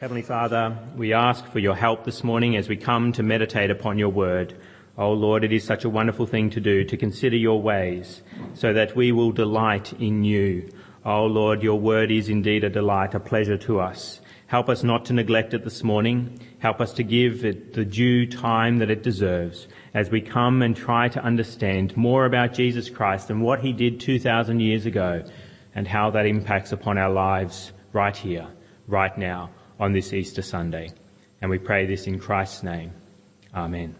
Heavenly Father, we ask for your help this morning as we come to meditate upon your word. Oh Lord, it is such a wonderful thing to do, to consider your ways, so that we will delight in you. Oh Lord, your word is indeed a delight, a pleasure to us. Help us not to neglect it this morning. Help us to give it the due time that it deserves as we come and try to understand more about Jesus Christ and what he did 2,000 years ago and how that impacts upon our lives right here, right now on this Easter Sunday. And we pray this in Christ's name. Amen.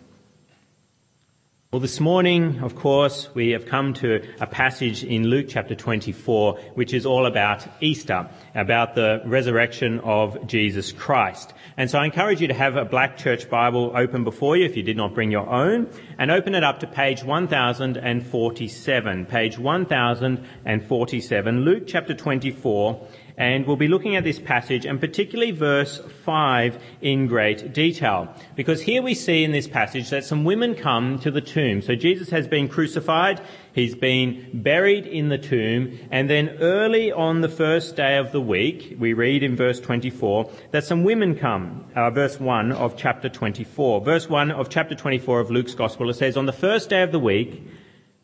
Well, this morning, of course, we have come to a passage in Luke chapter 24, which is all about Easter, about the resurrection of Jesus Christ. And so I encourage you to have a black church Bible open before you if you did not bring your own, and open it up to page 1047. Page 1047, Luke chapter 24, and we'll be looking at this passage and particularly verse 5 in great detail. Because here we see in this passage that some women come to the tomb. So Jesus has been crucified, he's been buried in the tomb, and then early on the first day of the week, we read in verse 24 that some women come. Uh, verse 1 of chapter 24. Verse 1 of chapter 24 of Luke's Gospel, it says, On the first day of the week,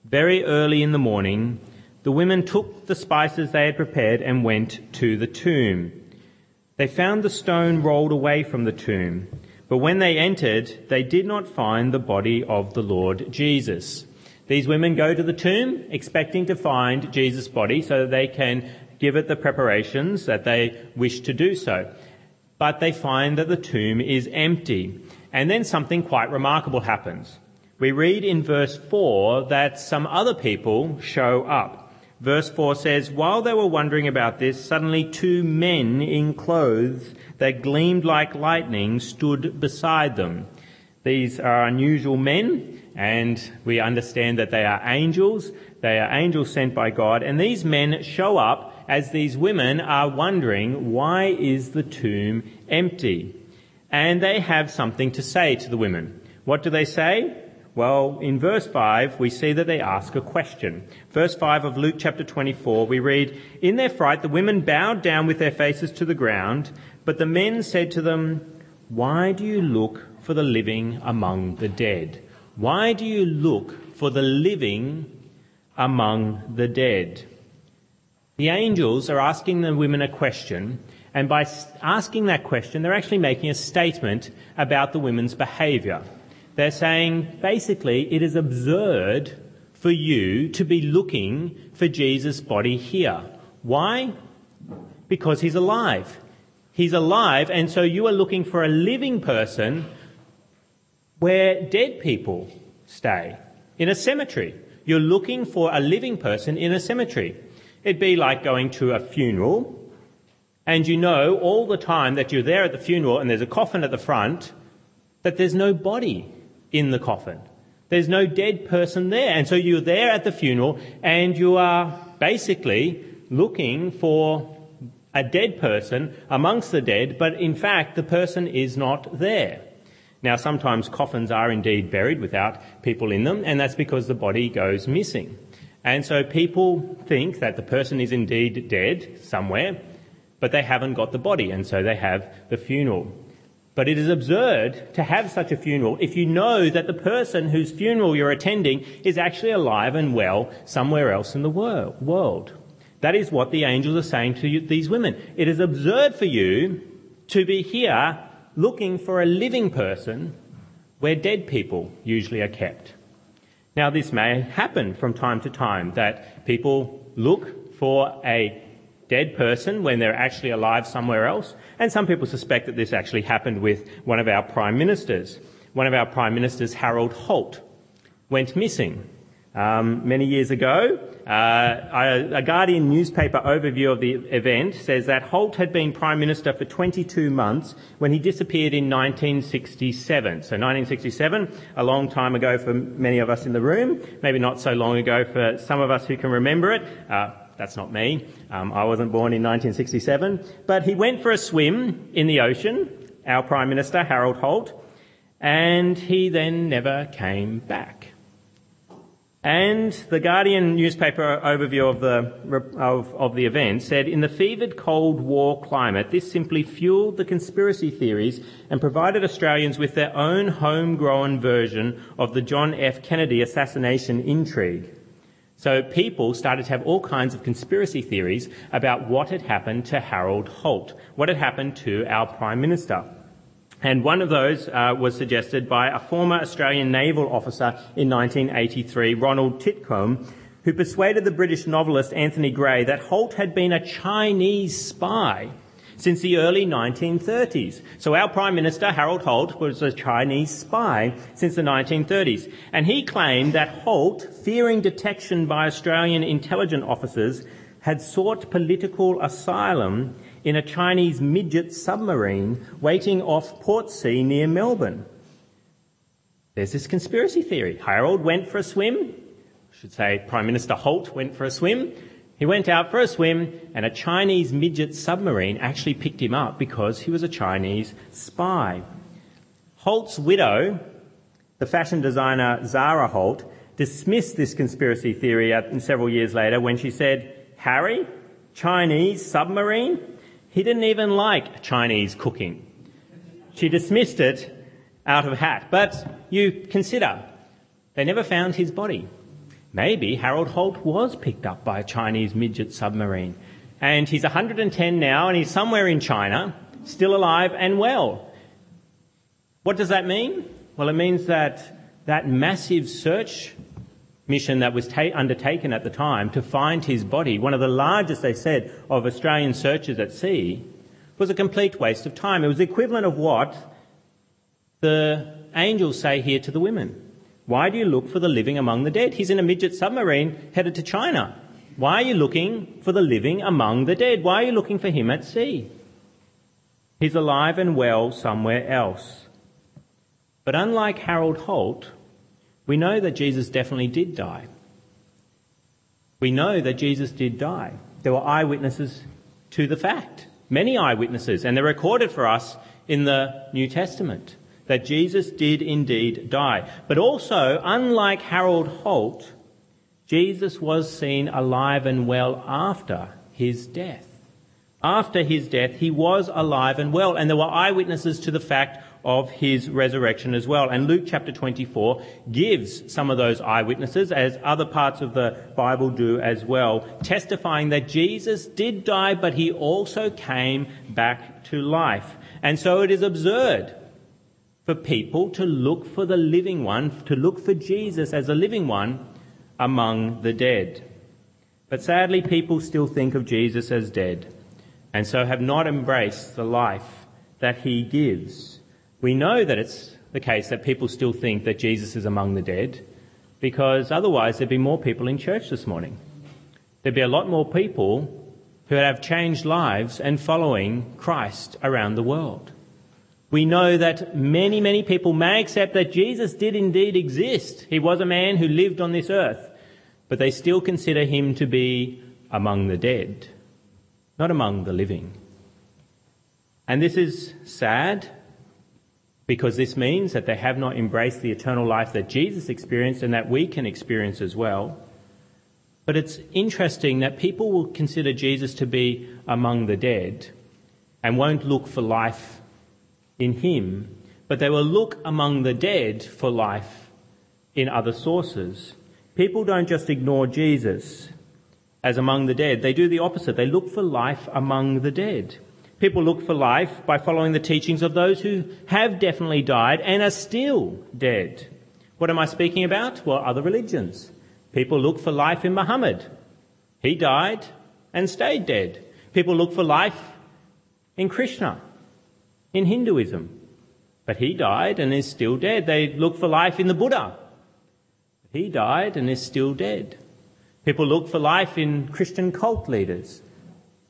very early in the morning, the women took the spices they had prepared and went to the tomb. They found the stone rolled away from the tomb, but when they entered, they did not find the body of the Lord Jesus. These women go to the tomb expecting to find Jesus' body so that they can give it the preparations that they wish to do so. But they find that the tomb is empty. And then something quite remarkable happens. We read in verse 4 that some other people show up. Verse 4 says, While they were wondering about this, suddenly two men in clothes that gleamed like lightning stood beside them. These are unusual men, and we understand that they are angels. They are angels sent by God, and these men show up as these women are wondering, why is the tomb empty? And they have something to say to the women. What do they say? Well, in verse 5, we see that they ask a question. Verse 5 of Luke chapter 24, we read, In their fright, the women bowed down with their faces to the ground, but the men said to them, Why do you look for the living among the dead? Why do you look for the living among the dead? The angels are asking the women a question, and by asking that question, they're actually making a statement about the women's behaviour. They're saying basically it is absurd for you to be looking for Jesus' body here. Why? Because he's alive. He's alive, and so you are looking for a living person where dead people stay, in a cemetery. You're looking for a living person in a cemetery. It'd be like going to a funeral, and you know all the time that you're there at the funeral and there's a coffin at the front, that there's no body in the coffin. There's no dead person there. And so you're there at the funeral and you are basically looking for a dead person amongst the dead, but in fact the person is not there. Now sometimes coffins are indeed buried without people in them, and that's because the body goes missing. And so people think that the person is indeed dead somewhere, but they haven't got the body, and so they have the funeral. But it is absurd to have such a funeral if you know that the person whose funeral you're attending is actually alive and well somewhere else in the world. That is what the angels are saying to you, these women. It is absurd for you to be here looking for a living person where dead people usually are kept. Now this may happen from time to time that people look for a dead person when they're actually alive somewhere else. And some people suspect that this actually happened with one of our prime ministers. One of our prime ministers, Harold Holt, went missing um, many years ago. Uh, a, Guardian newspaper overview of the event says that Holt had been Prime Minister for 22 months when he disappeared in 1967. So 1967, a long time ago for many of us in the room, maybe not so long ago for some of us who can remember it. Uh, that's not me. Um, I wasn't born in 1967. But he went for a swim in the ocean, our Prime Minister, Harold Holt, and he then never came back. And the Guardian newspaper overview of the, of, of the event said, in the fevered Cold War climate, this simply fueled the conspiracy theories and provided Australians with their own homegrown version of the John F. Kennedy assassination intrigue. So people started to have all kinds of conspiracy theories about what had happened to Harold Holt, what had happened to our Prime Minister. And one of those uh, was suggested by a former Australian naval officer in 1983, Ronald Titcombe, who persuaded the British novelist Anthony Grey that Holt had been a Chinese spy since the early 1930s. So our Prime Minister, Harold Holt, was a Chinese spy since the 1930s. And he claimed that Holt, fearing detection by Australian intelligence officers, had sought political asylum in a Chinese midget submarine waiting off Portsea near Melbourne. There's this conspiracy theory. Harold went for a swim. I should say Prime Minister Holt went for a swim. He went out for a swim and a Chinese midget submarine actually picked him up because he was a Chinese spy. Holt's widow, the fashion designer Zara Holt, dismissed this conspiracy theory uh, several years later when she said, Harry, Chinese submarine? He didn't even like Chinese cooking. She dismissed it out of hat. But you consider, they never found his body. Maybe Harold Holt was picked up by a Chinese midget submarine. And he's 110 now and he's somewhere in China, still alive and well. What does that mean? Well, it means that that massive search mission that was ta- undertaken at the time to find his body, one of the largest, they said, of Australian searches at sea, was a complete waste of time. It was the equivalent of what the angels say here to the women. Why do you look for the living among the dead? He's in a midget submarine headed to China. Why are you looking for the living among the dead? Why are you looking for him at sea? He's alive and well somewhere else. But unlike Harold Holt, we know that Jesus definitely did die. We know that Jesus did die. There were eyewitnesses to the fact. Many eyewitnesses, and they're recorded for us in the New Testament that Jesus did indeed die. But also, unlike Harold Holt, Jesus was seen alive and well after his death. After his death, he was alive and well, and there were eyewitnesses to the fact of his resurrection as well. And Luke chapter 24 gives some of those eyewitnesses, as other parts of the Bible do as well, testifying that Jesus did die, but he also came back to life. And so it is absurd for people to look for the living one, to look for Jesus as a living one among the dead. But sadly, people still think of Jesus as dead, and so have not embraced the life that he gives. We know that it's the case that people still think that Jesus is among the dead because otherwise there'd be more people in church this morning. There'd be a lot more people who have changed lives and following Christ around the world. We know that many, many people may accept that Jesus did indeed exist. He was a man who lived on this earth, but they still consider him to be among the dead, not among the living. And this is sad because this means that they have not embraced the eternal life that Jesus experienced and that we can experience as well. But it's interesting that people will consider Jesus to be among the dead and won't look for life in him, but they will look among the dead for life in other sources. People don't just ignore Jesus as among the dead. They do the opposite. They look for life among the dead. People look for life by following the teachings of those who have definitely died and are still dead. What am I speaking about? Well, other religions. People look for life in Muhammad. He died and stayed dead. People look for life in Krishna, in Hinduism. But he died and is still dead. They look for life in the Buddha. He died and is still dead. People look for life in Christian cult leaders.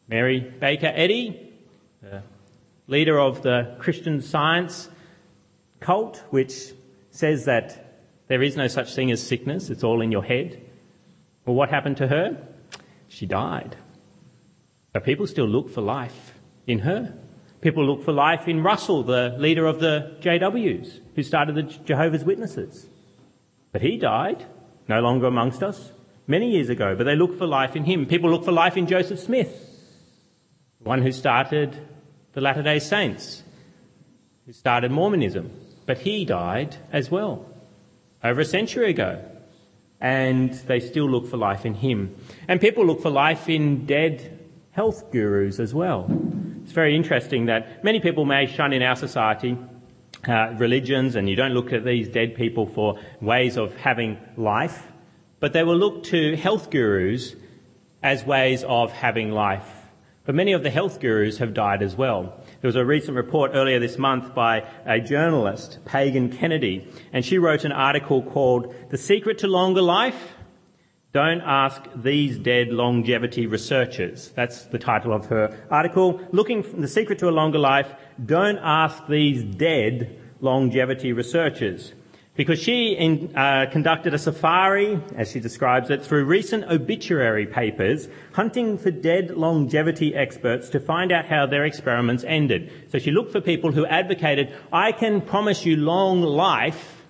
Mary Baker Eddy the leader of the Christian science cult, which says that there is no such thing as sickness, it's all in your head. Well, what happened to her? She died. But people still look for life in her. People look for life in Russell, the leader of the JWs, who started the Jehovah's Witnesses. But he died no longer amongst us, many years ago, but they look for life in him. People look for life in Joseph Smith, the one who started the Latter day Saints, who started Mormonism, but he died as well over a century ago. And they still look for life in him. And people look for life in dead health gurus as well. It's very interesting that many people may shun in our society uh, religions and you don't look at these dead people for ways of having life, but they will look to health gurus as ways of having life. But many of the health gurus have died as well. There was a recent report earlier this month by a journalist, Pagan Kennedy, and she wrote an article called The Secret to Longer Life don't ask these dead longevity researchers. That's the title of her article. Looking for the secret to a longer life. Don't ask these dead longevity researchers. Because she in, uh, conducted a safari, as she describes it, through recent obituary papers, hunting for dead longevity experts to find out how their experiments ended. So she looked for people who advocated, I can promise you long life,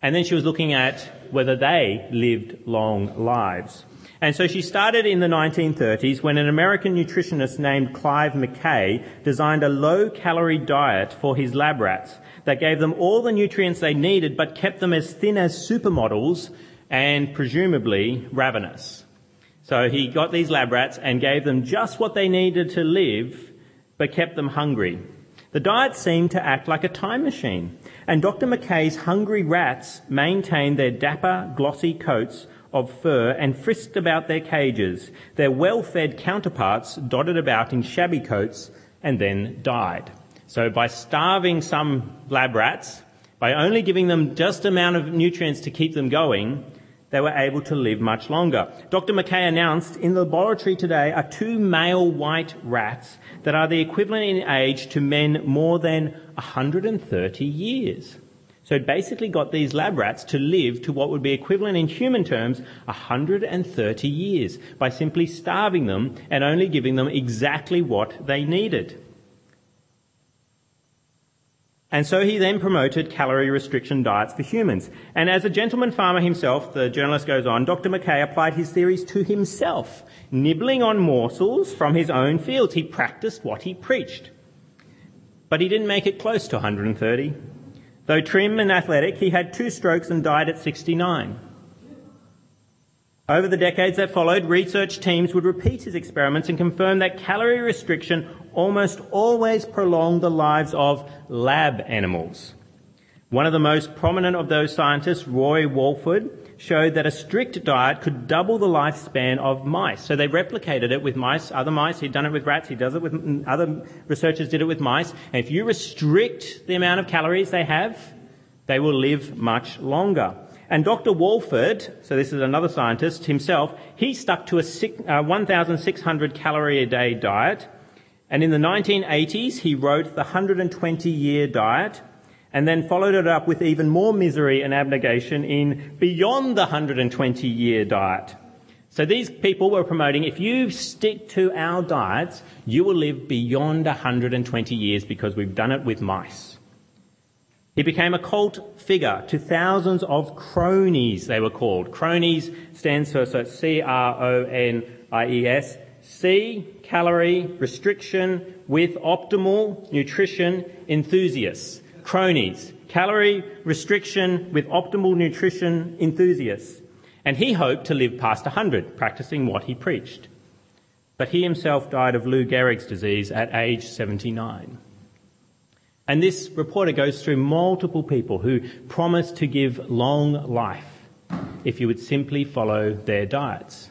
and then she was looking at whether they lived long lives. And so she started in the 1930s when an American nutritionist named Clive McCay designed a low calorie diet for his lab rats that gave them all the nutrients they needed but kept them as thin as supermodels and presumably ravenous. So he got these lab rats and gave them just what they needed to live but kept them hungry. The diet seemed to act like a time machine, and Dr. McCay's hungry rats maintained their dapper, glossy coats of fur and frisked about their cages. Their well-fed counterparts dotted about in shabby coats and then died. So by starving some lab rats, by only giving them just amount of nutrients to keep them going, they were able to live much longer. Dr. McCay announced in the laboratory today are two male white rats that are the equivalent in age to men more than 130 years. So it basically got these lab rats to live to what would be equivalent in human terms 130 years by simply starving them and only giving them exactly what they needed. And so he then promoted calorie restriction diets for humans. And as a gentleman farmer himself, the journalist goes on, Dr. McCay applied his theories to himself, nibbling on morsels from his own fields. He practiced what he preached. But he didn't make it close to 130. Though trim and athletic, he had two strokes and died at 69. Over the decades that followed, research teams would repeat his experiments and confirm that calorie restriction almost always prolonged the lives of lab animals. One of the most prominent of those scientists, Roy Walford, showed that a strict diet could double the lifespan of mice. So they replicated it with mice, other mice. He'd done it with rats. He does it with mm, other researchers did it with mice. And if you restrict the amount of calories they have, they will live much longer. And Dr. Walford, so this is another scientist himself, he stuck to a uh, 1,600 calorie a day diet. And in the 1980s, he wrote the 120 year diet and then followed it up with even more misery and abnegation in Beyond the 120 year diet. So these people were promoting, if you stick to our diets, you will live beyond 120 years because we've done it with mice. He became a cult figure to thousands of cronies, they were called. Cronies stands for so C-R-O-N-I-E-S. C, calorie restriction with optimal nutrition enthusiasts. Cronies. Calorie restriction with optimal nutrition enthusiasts. And he hoped to live past 100, practicing what he preached. But he himself died of Lou Gehrig's disease at age 79. And this reporter goes through multiple people who promise to give long life if you would simply follow their diets.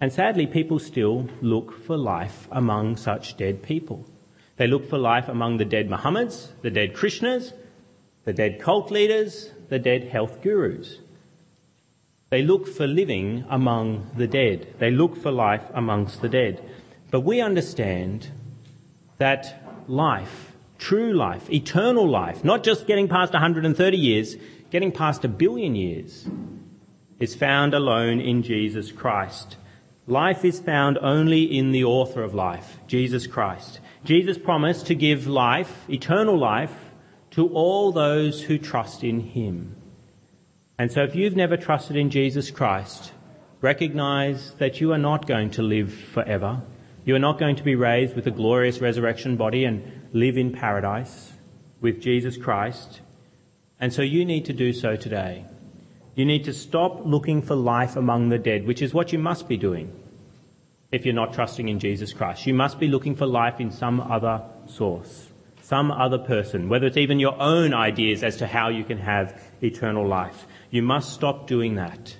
And sadly, people still look for life among such dead people. They look for life among the dead Muhammads, the dead Krishnas, the dead cult leaders, the dead health gurus. They look for living among the dead. They look for life amongst the dead. But we understand that life true life, eternal life, not just getting past 130 years, getting past a billion years, is found alone in Jesus Christ. Life is found only in the author of life, Jesus Christ. Jesus promised to give life, eternal life, to all those who trust in him. And so if you've never trusted in Jesus Christ, recognize that you are not going to live forever. You are not going to be raised with a glorious resurrection body and live in paradise with Jesus Christ. And so you need to do so today. You need to stop looking for life among the dead, which is what you must be doing if you're not trusting in Jesus Christ. You must be looking for life in some other source, some other person, whether it's even your own ideas as to how you can have eternal life. You must stop doing that.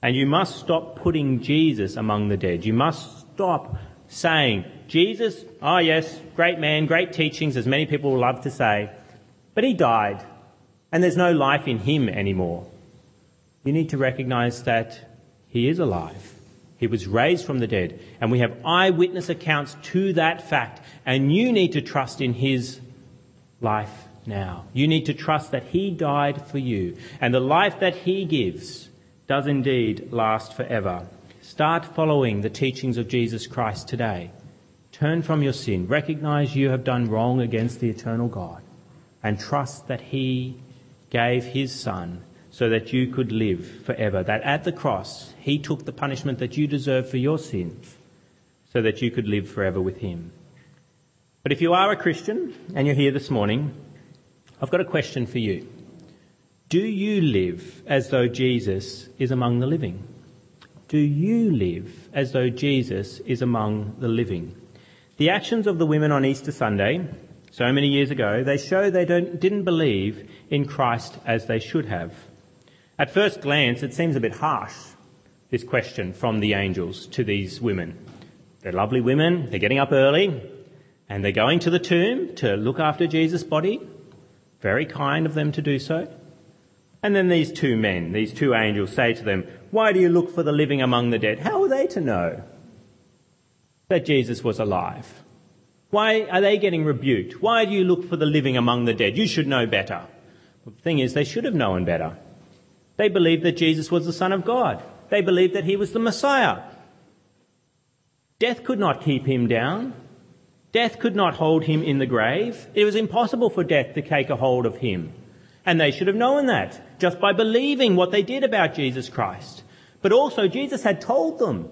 And you must stop putting Jesus among the dead. You must stop saying, Jesus, oh yes, great man, great teachings, as many people love to say, but he died, and there's no life in him anymore. You need to recognize that he is alive. He was raised from the dead, and we have eyewitness accounts to that fact, and you need to trust in his life now. You need to trust that he died for you, and the life that he gives does indeed last forever. Start following the teachings of Jesus Christ today. Turn from your sin. Recognize you have done wrong against the eternal God and trust that He gave His Son so that you could live forever. That at the cross, He took the punishment that you deserve for your sins so that you could live forever with Him. But if you are a Christian and you're here this morning, I've got a question for you. Do you live as though Jesus is among the living? Do you live as though Jesus is among the living? The actions of the women on Easter Sunday, so many years ago, they show they didn't believe in Christ as they should have. At first glance, it seems a bit harsh, this question from the angels to these women. They're lovely women, they're getting up early, and they're going to the tomb to look after Jesus' body. Very kind of them to do so. And then these two men, these two angels say to them, why do you look for the living among the dead? How are they to know that Jesus was alive? Why are they getting rebuked? Why do you look for the living among the dead? You should know better. the thing is, they should have known better. They believed that Jesus was the Son of God. They believed that he was the Messiah. Death could not keep him down. Death could not hold him in the grave. It was impossible for death to take a hold of him. And they should have known that just by believing what they did about Jesus Christ. But also Jesus had told them,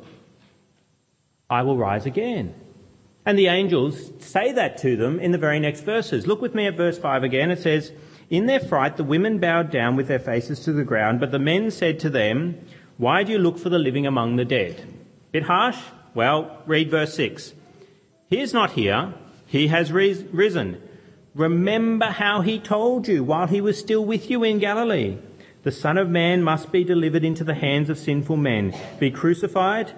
I will rise again. And the angels say that to them in the very next verses. Look with me at verse 5 again. It says, In their fright the women bowed down with their faces to the ground, but the men said to them, Why do you look for the living among the dead? Bit harsh? Well, read verse 6. He is not here, he has risen. Remember how he told you while he was still with you in Galilee. The Son of Man must be delivered into the hands of sinful men, be crucified,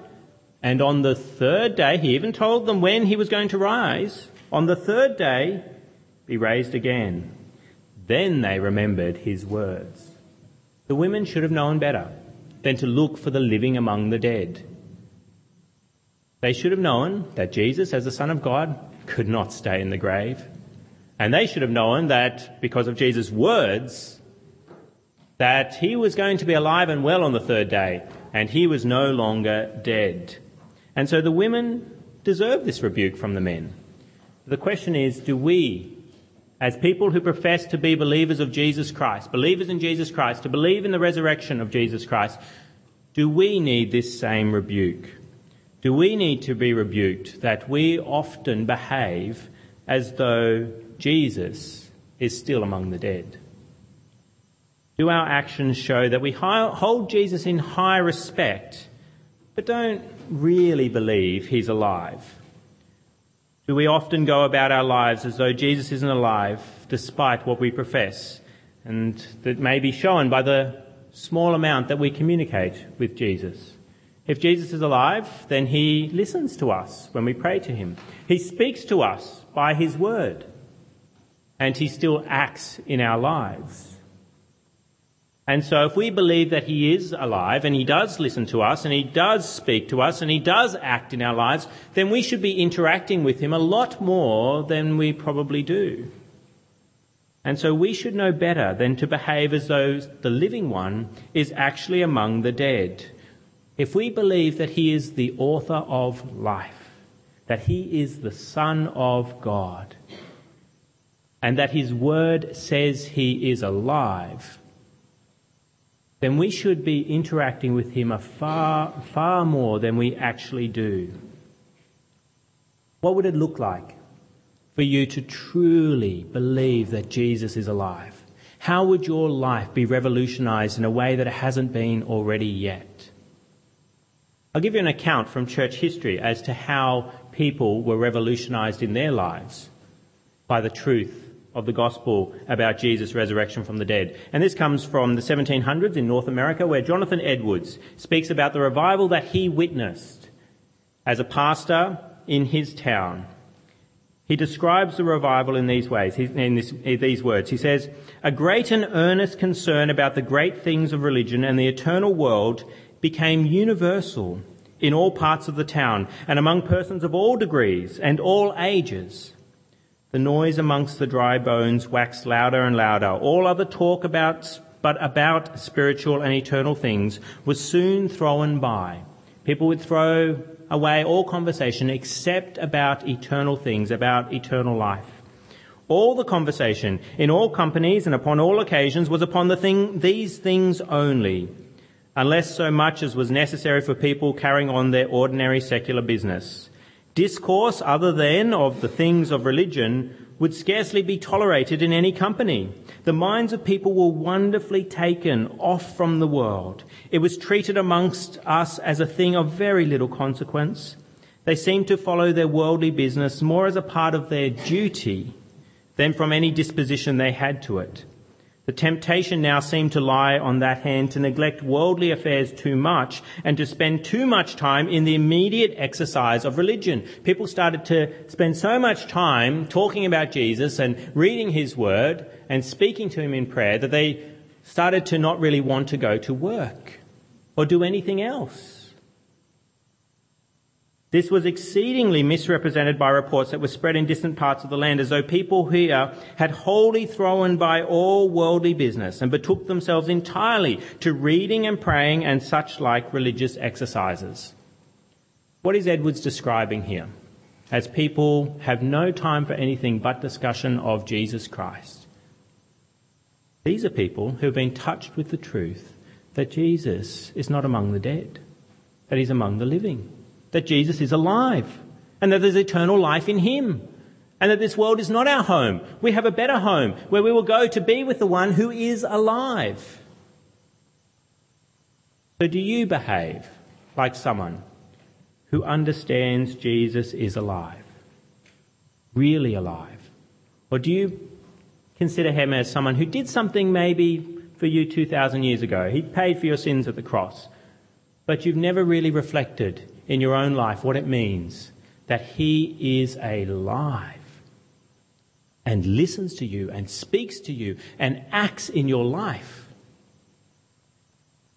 and on the third day, he even told them when he was going to rise, on the third day, be raised again. Then they remembered his words. The women should have known better than to look for the living among the dead. They should have known that Jesus, as the Son of God, could not stay in the grave. And they should have known that because of Jesus' words, that he was going to be alive and well on the third day, and he was no longer dead. And so the women deserve this rebuke from the men. The question is, do we, as people who profess to be believers of Jesus Christ, believers in Jesus Christ, to believe in the resurrection of Jesus Christ, do we need this same rebuke? Do we need to be rebuked that we often behave as though Jesus is still among the dead? Do our actions show that we hold Jesus in high respect, but don't really believe he's alive? Do we often go about our lives as though Jesus isn't alive, despite what we profess, and that may be shown by the small amount that we communicate with Jesus? If Jesus is alive, then he listens to us when we pray to him. He speaks to us by his word and he still acts in our lives. And so if we believe that he is alive and he does listen to us and he does speak to us and he does act in our lives, then we should be interacting with him a lot more than we probably do. And so we should know better than to behave as though the living one is actually among the dead. If we believe that he is the author of life, that he is the son of God, and that his word says he is alive, then we should be interacting with him a far, far more than we actually do. What would it look like for you to truly believe that Jesus is alive? How would your life be revolutionized in a way that it hasn't been already yet? I'll give you an account from church history as to how people were revolutionized in their lives by the truth of the gospel about Jesus' resurrection from the dead. And this comes from the 1700s in North America where Jonathan Edwards speaks about the revival that he witnessed as a pastor in his town. He describes the revival in these ways, in, this, in these words. He says, a great and earnest concern about the great things of religion and the eternal world became universal in all parts of the town and among persons of all degrees and all ages. The noise amongst the dry bones waxed louder and louder. All other talk about, but about spiritual and eternal things was soon thrown by. People would throw away all conversation except about eternal things, about eternal life. All the conversation in all companies and upon all occasions was upon the thing, these things only, unless so much as was necessary for people carrying on their ordinary secular business. Discourse other than of the things of religion would scarcely be tolerated in any company. The minds of people were wonderfully taken off from the world. It was treated amongst us as a thing of very little consequence. They seemed to follow their worldly business more as a part of their duty than from any disposition they had to it. The temptation now seemed to lie on that hand to neglect worldly affairs too much and to spend too much time in the immediate exercise of religion. People started to spend so much time talking about Jesus and reading his word and speaking to him in prayer that they started to not really want to go to work or do anything else. This was exceedingly misrepresented by reports that were spread in distant parts of the land as though people here had wholly thrown by all worldly business and betook themselves entirely to reading and praying and such like religious exercises. What is Edwards describing here? As people have no time for anything but discussion of Jesus Christ. These are people who have been touched with the truth that Jesus is not among the dead, that he's among the living that Jesus is alive and that there's eternal life in him and that this world is not our home. We have a better home where we will go to be with the one who is alive. So do you behave like someone who understands Jesus is alive? Really alive? Or do you consider him as someone who did something maybe for you 2,000 years ago? He paid for your sins at the cross. But you've never really reflected in your own life what it means that He is alive and listens to you and speaks to you and acts in your life.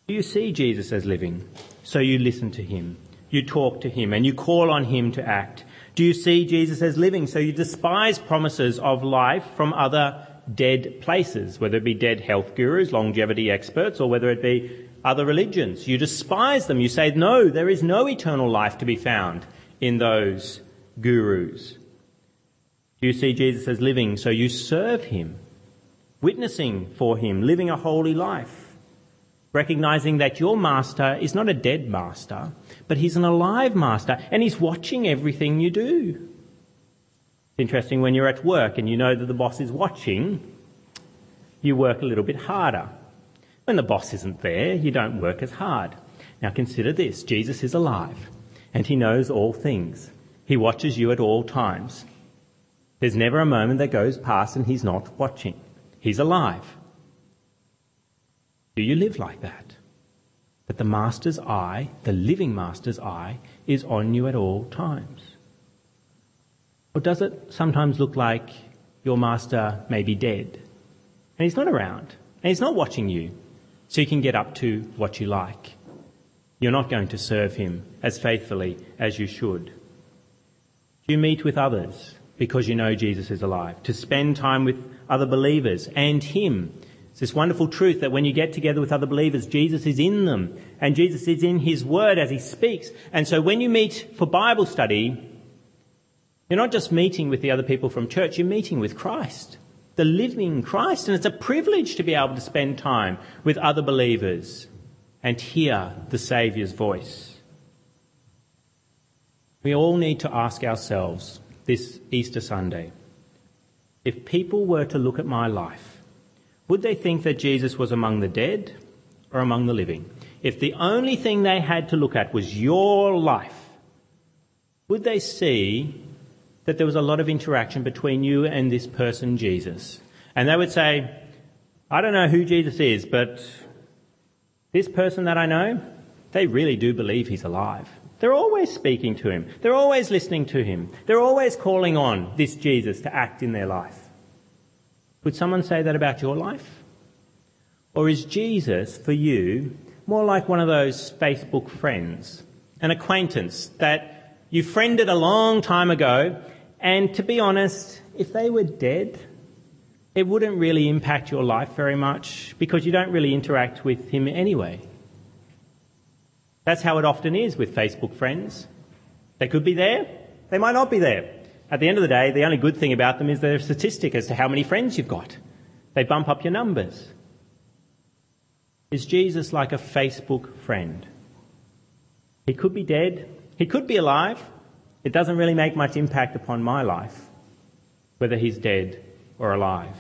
Do you see Jesus as living? So you listen to Him, you talk to Him, and you call on Him to act. Do you see Jesus as living? So you despise promises of life from other dead places, whether it be dead health gurus, longevity experts, or whether it be other religions. You despise them. You say, no, there is no eternal life to be found in those gurus. You see Jesus as living? So you serve him, witnessing for him, living a holy life, recognizing that your master is not a dead master, but he's an alive master and he's watching everything you do. It's interesting when you're at work and you know that the boss is watching, you work a little bit harder when the boss isn't there, you don't work as hard. Now consider this. Jesus is alive and he knows all things. He watches you at all times. There's never a moment that goes past and he's not watching. He's alive. Do you live like that? That the master's eye, the living master's eye, is on you at all times? Or does it sometimes look like your master may be dead and he's not around and he's not watching you so you can get up to what you like. You're not going to serve him as faithfully as you should. You meet with others because you know Jesus is alive? To spend time with other believers and him. It's this wonderful truth that when you get together with other believers, Jesus is in them and Jesus is in his word as he speaks. And so when you meet for Bible study, you're not just meeting with the other people from church, you're meeting with Christ the living Christ. And it's a privilege to be able to spend time with other believers and hear the Saviour's voice. We all need to ask ourselves this Easter Sunday if people were to look at my life, would they think that Jesus was among the dead or among the living? If the only thing they had to look at was your life, would they see that there was a lot of interaction between you and this person, Jesus? And they would say, I don't know who Jesus is, but this person that I know, they really do believe he's alive. They're always speaking to him. They're always listening to him. They're always calling on this Jesus to act in their life. Would someone say that about your life? Or is Jesus for you more like one of those Facebook friends, an acquaintance that you friended a long time ago, and to be honest, if they were dead, it wouldn't really impact your life very much because you don't really interact with him anyway. That's how it often is with Facebook friends. They could be there, they might not be there. At the end of the day, the only good thing about them is they're a statistic as to how many friends you've got. They bump up your numbers. Is Jesus like a Facebook friend? He could be dead, he could be alive. It doesn't really make much impact upon my life, whether he's dead or alive.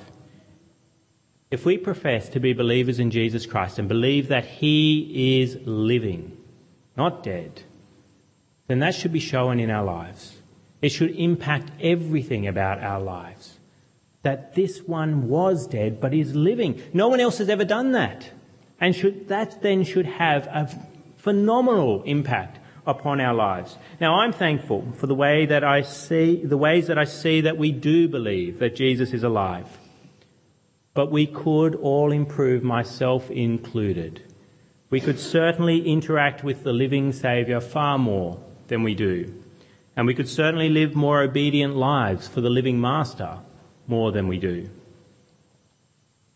If we profess to be believers in Jesus Christ and believe that he is living, not dead, then that should be shown in our lives. It should impact everything about our lives. That this one was dead but is living. No one else has ever done that. And should, that then should have a phenomenal impact upon our lives. Now I'm thankful for the way that I see, the ways that I see that we do believe that Jesus is alive. But we could all improve, myself included. We could certainly interact with the living Saviour far more than we do. And we could certainly live more obedient lives for the living Master more than we do.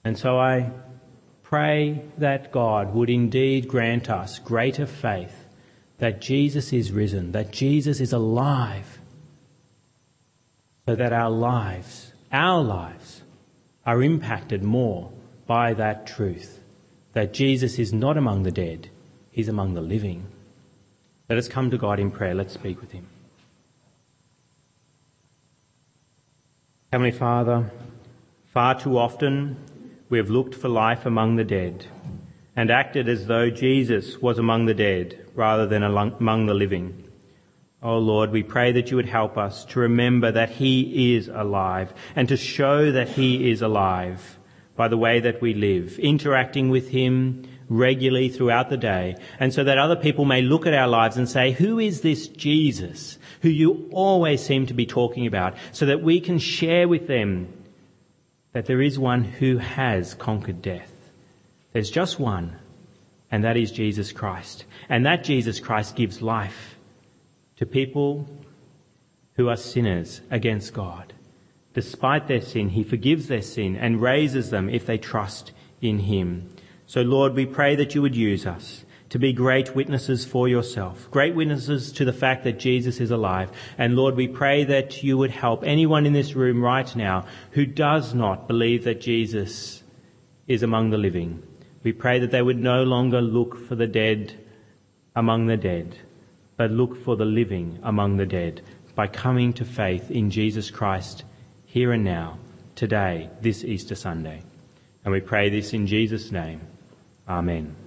And so I pray that God would indeed grant us greater faith that Jesus is risen, that Jesus is alive, so that our lives, our lives, are impacted more by that truth that Jesus is not among the dead, he's among the living. Let us come to God in prayer. Let's speak with him. Heavenly Father, far too often we have looked for life among the dead and acted as though Jesus was among the dead rather than among the living. Oh Lord, we pray that you would help us to remember that He is alive and to show that He is alive by the way that we live, interacting with Him regularly throughout the day, and so that other people may look at our lives and say, who is this Jesus who you always seem to be talking about, so that we can share with them that there is one who has conquered death. There's just one, and that is Jesus Christ. And that Jesus Christ gives life to people who are sinners against God. Despite their sin, He forgives their sin and raises them if they trust in Him. So Lord, we pray that you would use us to be great witnesses for yourself, great witnesses to the fact that Jesus is alive. And Lord, we pray that you would help anyone in this room right now who does not believe that Jesus is among the living we pray that they would no longer look for the dead among the dead, but look for the living among the dead by coming to faith in Jesus Christ here and now, today, this Easter Sunday. And we pray this in Jesus' name. Amen.